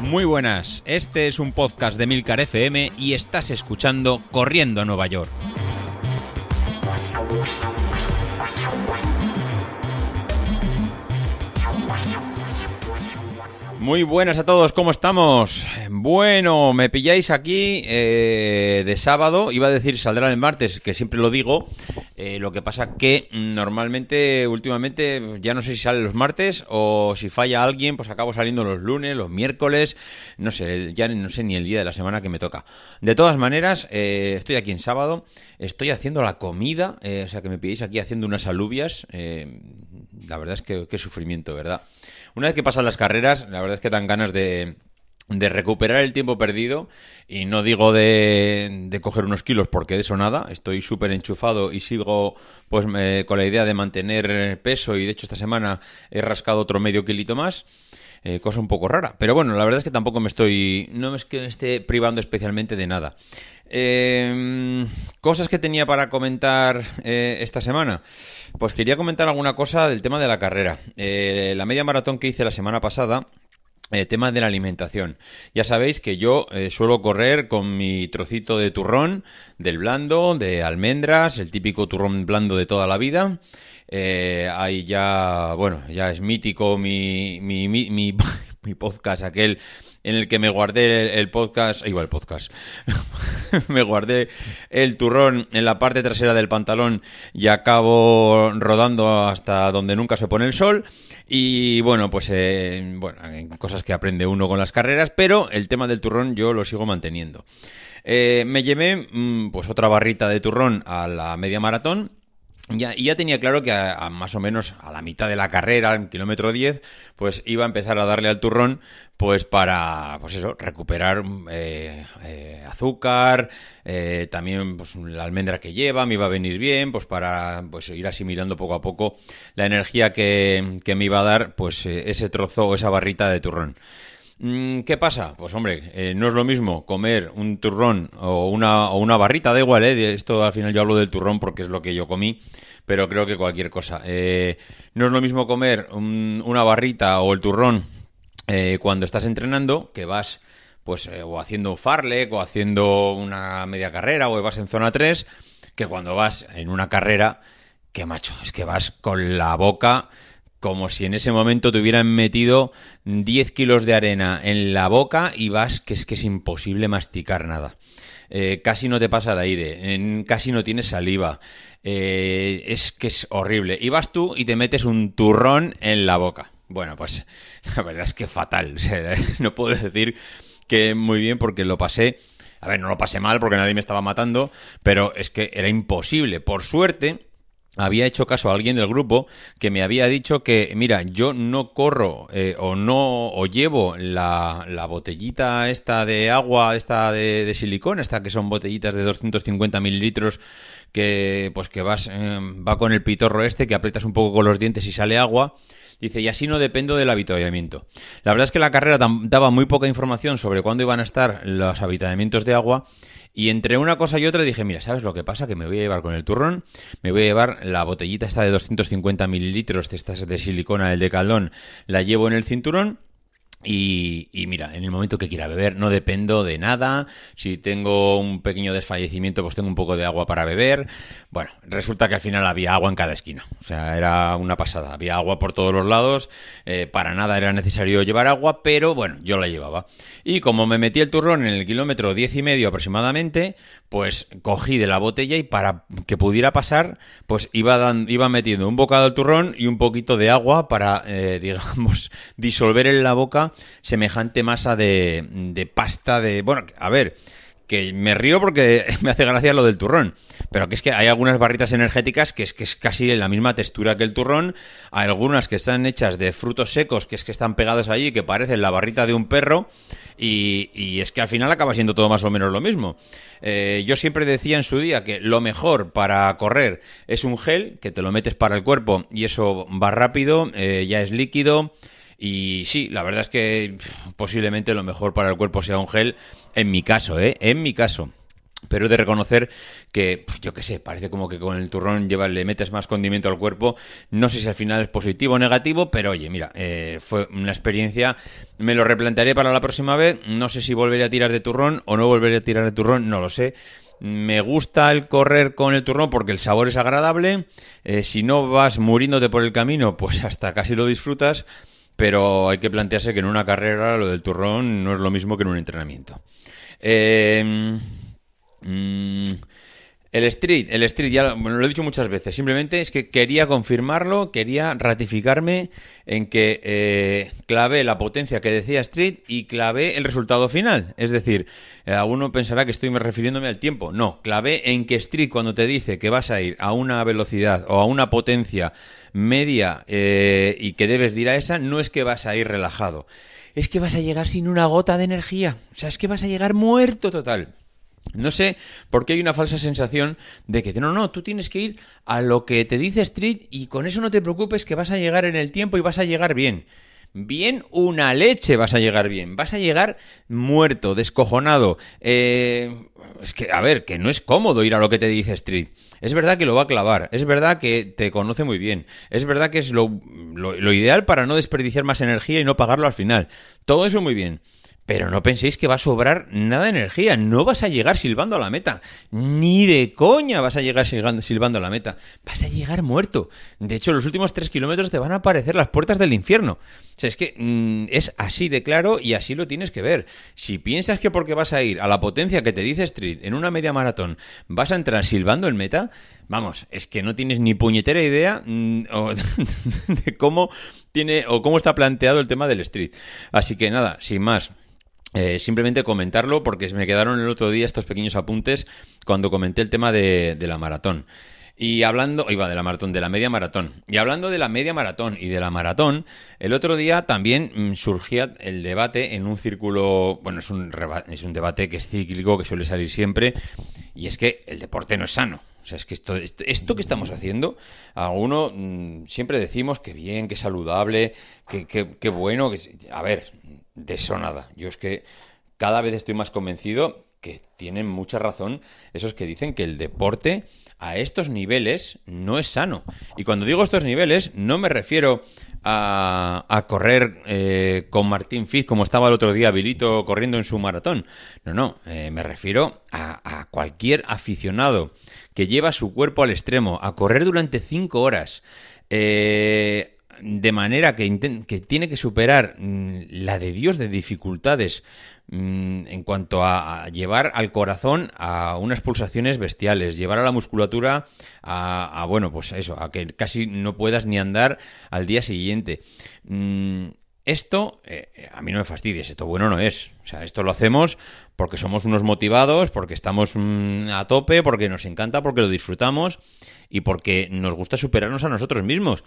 Muy buenas, este es un podcast de Milcar FM y estás escuchando Corriendo a Nueva York. Muy buenas a todos, ¿cómo estamos? Bueno, me pilláis aquí eh, de sábado, iba a decir saldrá el martes, que siempre lo digo, eh, lo que pasa que normalmente, últimamente, ya no sé si sale los martes o si falla alguien, pues acabo saliendo los lunes, los miércoles, no sé, ya no sé ni el día de la semana que me toca. De todas maneras, eh, estoy aquí en sábado, estoy haciendo la comida, o sea que me pilláis aquí haciendo unas alubias, la verdad es que qué sufrimiento, ¿verdad? Una vez que pasan las carreras, la verdad es que dan ganas de, recuperar el tiempo perdido y no digo de, de, coger unos kilos porque de eso nada, estoy súper enchufado y sigo pues con la idea de mantener peso y de hecho esta semana he rascado otro medio kilito más. Eh, cosa un poco rara. Pero bueno, la verdad es que tampoco me estoy. No me esté privando especialmente de nada. Em, cosas que tenía para comentar eh, esta semana. Pues quería comentar alguna cosa del tema de la carrera. Eh, la media maratón que hice la semana pasada. Tema de la alimentación. Ya sabéis que yo suelo correr con mi trocito de turrón, del blando, de almendras, el típico turrón blando de toda la vida. Eh, ahí ya, bueno, ya es mítico mi, mi, mi, mi, podcast, aquel en el que me guardé el, podcast, igual el podcast, me guardé el turrón en la parte trasera del pantalón y acabo rodando hasta donde nunca se pone el sol. Y bueno, pues eh, bueno, cosas que aprende uno con las carreras, pero el tema del turrón yo lo sigo manteniendo. Eh, me llevé mm, pues otra barrita de turrón a la media maratón ya, y ya tenía claro que a, más o menos a la mitad de la carrera, en kilómetro 10, pues iba a empezar a darle al turrón, pues para, pues eso, recuperar eh, eh, azúcar, eh, también pues la almendra que lleva, me iba a venir bien, pues para pues ir asimilando poco a poco la energía que, que me iba a dar, pues ese trozo o esa barrita de turrón. Mm, ¿Qué pasa? Pues hombre, eh, no es lo mismo comer un turrón o una, barrita, da igual, ¿eh? Esto al final yo hablo del turrón porque es lo que yo comí, pero creo que cualquier cosa. Eh, no es lo mismo comer una barrita o el turrón eh, cuando estás entrenando, que vas pues o haciendo un farlek o haciendo una media carrera o vas en zona 3, que cuando vas en una carrera, que macho, es que vas con la boca como si en ese momento te hubieran metido 10 kilos de arena en la boca y vas que es que es imposible masticar nada. Eh, casi no te pasa el aire, casi no tienes saliva. Eh, es que es horrible. Y vas tú y te metes un turrón en la boca. Bueno, pues la verdad es que fatal. no puedo decir que muy bien porque lo pasé. A ver, no lo pasé mal porque nadie me estaba matando, pero es que era imposible. Por suerte, había hecho caso a alguien del grupo que me había dicho que, mira, yo no corro eh, o no o llevo la, botellita esta de agua, esta de, de, silicona, esta que son botellitas de 250 mililitros que pues que vas eh, va con el pitorro este que aprietas un poco con los dientes y sale agua. Dice, y así no dependo del habituallamiento. La verdad es que la carrera daba muy poca información sobre cuándo iban a estar los habituallamientos de agua y entre una cosa y otra dije, mira, ¿sabes lo que pasa? Que me voy a llevar con el turrón, me voy a llevar la botellita esta de 250 mililitros, de estas de silicona del decaldón, la llevo en el cinturón y, mira, en el momento que quiera beber no dependo de nada. Si tengo un pequeño desfallecimiento, pues tengo un poco de agua para beber. Bueno, resulta que al final había agua en cada esquina. O sea, era una pasada. Había agua por todos los lados. Eh, para nada era necesario llevar agua, pero bueno, yo la llevaba. Y como me metí el turrón en el kilómetro diez y medio aproximadamente, pues cogí de la botella y para que pudiera pasar, pues iba, iba metiendo un bocado al turrón y un poquito de agua para, eh, digamos, disolver en la boca semejante masa de, pasta de... Bueno, a ver, que me río porque me hace gracia lo del turrón. Pero que es que hay algunas barritas energéticas que es que es casi la misma textura que el turrón. Hay algunas que están hechas de frutos secos, que es que están pegados allí, que parecen la barrita de un perro. Y, es que al final acaba siendo todo más o menos lo mismo. Eh, yo siempre decía en su día que lo mejor para correr es un gel, que te lo metes para el cuerpo y eso va rápido, eh, ya es líquido. Y sí, la verdad es que posiblemente lo mejor para el cuerpo sea un gel, en mi caso, ¿eh? En mi caso. Pero he de reconocer que, pues, yo qué sé, parece como que con el turrón lleva, le metes más condimento al cuerpo. No sé si al final es positivo o negativo, pero oye, mira, eh, fue una experiencia. Me lo replantearé para la próxima vez. No sé si volveré a tirar de turrón o no volveré a tirar de turrón, no lo sé. Me gusta el correr con el turrón porque el sabor es agradable. Eh, si no vas muriéndote por el camino, pues hasta casi lo disfrutas. Pero hay que plantearse que en una carrera lo del turrón no es lo mismo que en un entrenamiento. Eh, Mm, el street, el street, ya lo, he dicho muchas veces, simplemente es que quería confirmarlo, quería ratificarme en que eh, clavé la potencia que decía Street y clavé el resultado final. Es decir, eh, alguno pensará que estoy refiriéndome al tiempo. No, clavé en que Street cuando te dice que vas a ir a una velocidad o a una potencia media eh, y que debes ir a esa, no es que vas a ir relajado. Es que vas a llegar sin una gota de energía. O sea, es que vas a llegar muerto total. No sé por qué hay una falsa sensación de que no, no, tú tienes que ir a lo que te dice Street y con eso no te preocupes que vas a llegar en el tiempo y vas a llegar bien. Bien, una leche vas a llegar bien. Vas a llegar muerto, descojonado. Eh, es que, a ver, que no es cómodo ir a lo que te dice Street. Es verdad que lo va a clavar, es verdad que te conoce muy bien, es verdad que es lo, lo ideal para no desperdiciar más energía y no pagarlo al final. Todo eso muy bien. Pero no penséis que va a sobrar nada de energía. No vas a llegar silbando a la meta. Ni de coña vas a llegar silbando a la meta. Vas a llegar muerto. De hecho, los últimos tres kilómetros te van a aparecer las puertas del infierno. O sea, es que mm, es así de claro y así lo tienes que ver. Si piensas que porque vas a ir a la potencia que te dice Street en una media maratón vas a entrar silbando en meta, vamos, es que no tienes ni puñetera idea mm, de cómo tiene o cómo está planteado el tema del Street. Así que nada, sin más. Eh, simplemente comentarlo porque me quedaron el otro día estos pequeños apuntes cuando comenté el tema de, la maratón. Y hablando, iba de la maratón, de la media maratón. Y hablando de la media maratón y de la maratón, el otro día también mm, surgía el debate en un círculo, bueno, es un, es un debate que es cíclico, que suele salir siempre, y es que el deporte no es sano. O sea, es que esto, esto, que estamos haciendo, a uno mm, siempre decimos que bien, que saludable, que, que bueno, que... A ver, de eso nada. Yo es que cada vez estoy más convencido que tienen mucha razón esos que dicen que el deporte a estos niveles no es sano. Y cuando digo estos niveles, no me refiero a, correr eh, con Martín Fiz como estaba el otro día Vilito corriendo en su maratón. No, no, eh, me refiero a, a, cualquier aficionado que lleva su cuerpo al extremo, a correr durante cinco horas. Eh, de manera que, que, tiene que superar mm, la de Dios de dificultades mm, en cuanto a, llevar al corazón a unas pulsaciones bestiales, llevar a la musculatura a, bueno, pues eso, a que casi no puedas ni andar al día siguiente. Mm, esto, eh, a mí no me fastidies, esto bueno no es. O sea, esto lo hacemos porque somos unos motivados, porque estamos a tope, porque nos encanta, porque lo disfrutamos y porque nos gusta superarnos a nosotros mismos.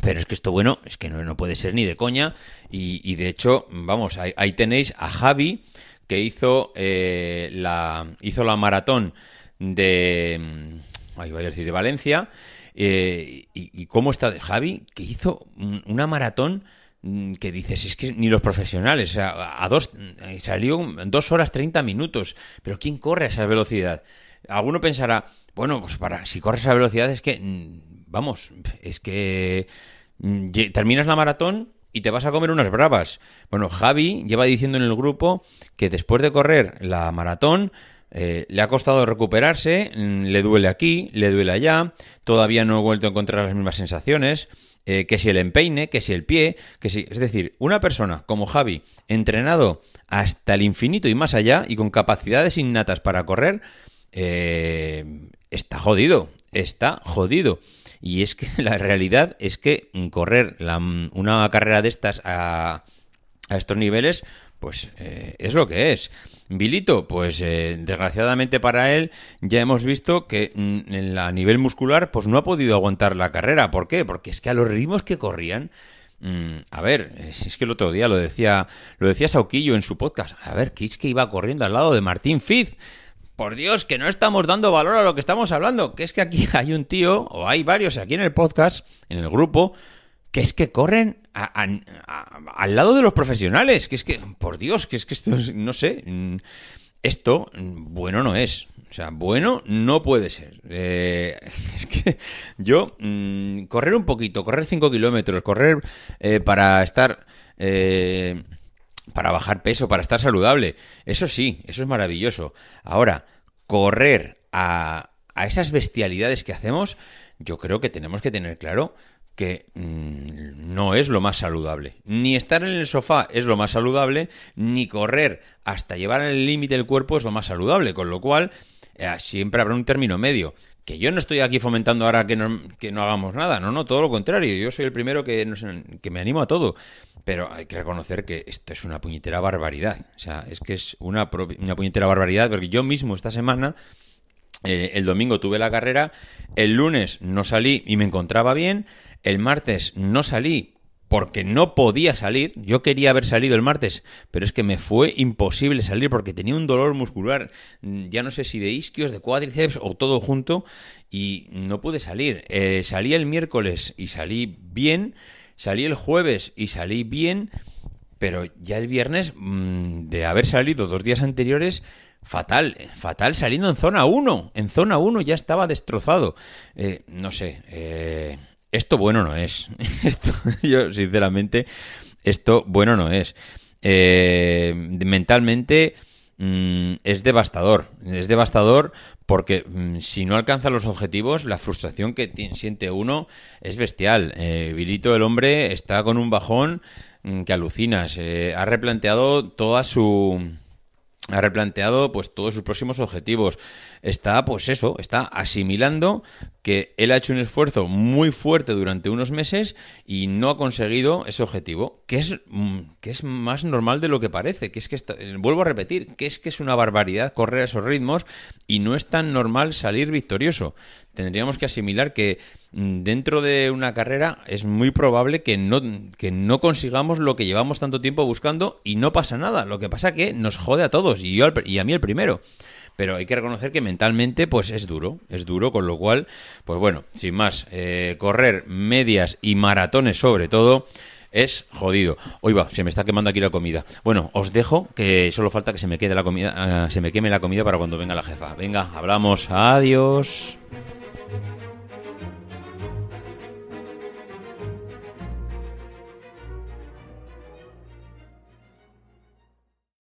Pero es que esto, bueno, es que no, puede ser ni de coña. Y, de hecho, vamos, ahí, tenéis a Javi, que hizo, eh, la, hizo la maratón de. Mm, ahí voy a decir, de Valencia. Eh, y, cómo está Javi, que hizo una maratón mm, que dices, es que ni los profesionales, o sea, a dos, eh, salió dos horas treinta minutos, pero ¿quién corre a esa velocidad? Alguno pensará, bueno, pues para, si corres a velocidad es que mm, vamos, es que mm, terminas la maratón y te vas a comer unas bravas. Bueno, Javi lleva diciendo en el grupo que después de correr la maratón eh, le ha costado recuperarse, mm, le duele aquí, le duele allá, todavía no he vuelto a encontrar las mismas sensaciones. Eh, que si el empeine, que si el pie, que si. Es decir, una persona como Javi, entrenado hasta el infinito y más allá, y con capacidades innatas para correr, eh, está jodido. Está jodido. Y es que la realidad es que correr una carrera de estas a, estos niveles, pues eh, es lo que es. Vilito, pues eh, desgraciadamente para él ya hemos visto que mm, a nivel muscular pues no ha podido aguantar la carrera. ¿Por qué? Porque es que a los ritmos que corrían, mm, a ver, es, que el otro día lo decía, lo decía Sauquillo en su podcast. A ver, que es que iba corriendo al lado de Martín Fiz por Dios, que no estamos dando valor a lo que estamos hablando, que es que aquí hay un tío, o hay varios aquí en el podcast, en el grupo, que es que corren al lado de los profesionales, que es que, por Dios, que es que esto, no sé, mm, esto mm, bueno no es. O sea, bueno no puede ser. Eh, es que yo, mm, correr un poquito, correr 5 kilómetros, correr eh, para estar... Eh, para bajar peso, para estar saludable. Eso sí, eso es maravilloso. Ahora, correr a, a esas bestialidades que hacemos, yo creo que tenemos que tener claro que mm, no es lo más saludable. Ni estar en el sofá es lo más saludable, ni correr hasta llevar al límite el cuerpo es lo más saludable, con lo cual eh, siempre habrá un término medio. Que yo no estoy aquí fomentando ahora que no, que no hagamos nada, no, no, todo lo contrario, yo soy el primero que, que me animo a todo. Pero hay que reconocer que esto es una puñetera barbaridad. O sea, es que es una, una puñetera barbaridad, porque yo mismo esta semana eh, el domingo tuve la carrera, el lunes no salí y me encontraba bien, el martes no salí porque no podía salir. Yo quería haber salido el martes, pero es que me fue imposible salir porque tenía un dolor muscular, mm, ya no sé si de isquios, de cuádriceps o todo junto, y no pude salir. Eh, salí el miércoles y salí bien, salí el jueves y salí bien, pero ya el viernes, mm, de haber salido dos días anteriores, fatal, fatal saliendo en zona 1. En zona 1 ya estaba destrozado. Eh, no sé. Eh, esto bueno no es. Esto, yo, sinceramente, esto bueno no es. Eh, mentalmente mm, es devastador. Es devastador porque mm, si no alcanza los objetivos, la frustración que siente uno es bestial. Eh, Vilito, el hombre, está con un bajón mm, que alucinas. Eh, ha replanteado toda su ha replanteado pues todos sus próximos objetivos. Está, pues eso, está asimilando que él ha hecho un esfuerzo muy fuerte durante unos meses y no ha conseguido ese objetivo, que es, mm, que es más normal de lo que parece, que es que, vuelvo a repetir, que es que es una barbaridad correr a esos ritmos y no es tan normal salir victorioso. Tendríamos que asimilar que dentro de una carrera es muy probable que no, que no consigamos lo que llevamos tanto tiempo buscando y no pasa nada. Lo que pasa que nos jode a todos y, yo, y a mí el primero. Pero hay que reconocer que mentalmente pues es duro, es duro, con lo cual, pues bueno, sin más, eh, correr medias y maratones sobre todo es jodido. Hoy va, se me está quemando aquí la comida. Bueno, os dejo que solo falta que se me quede la comida, eh, se me queme la comida para cuando venga la jefa. Venga, hablamos. Adiós.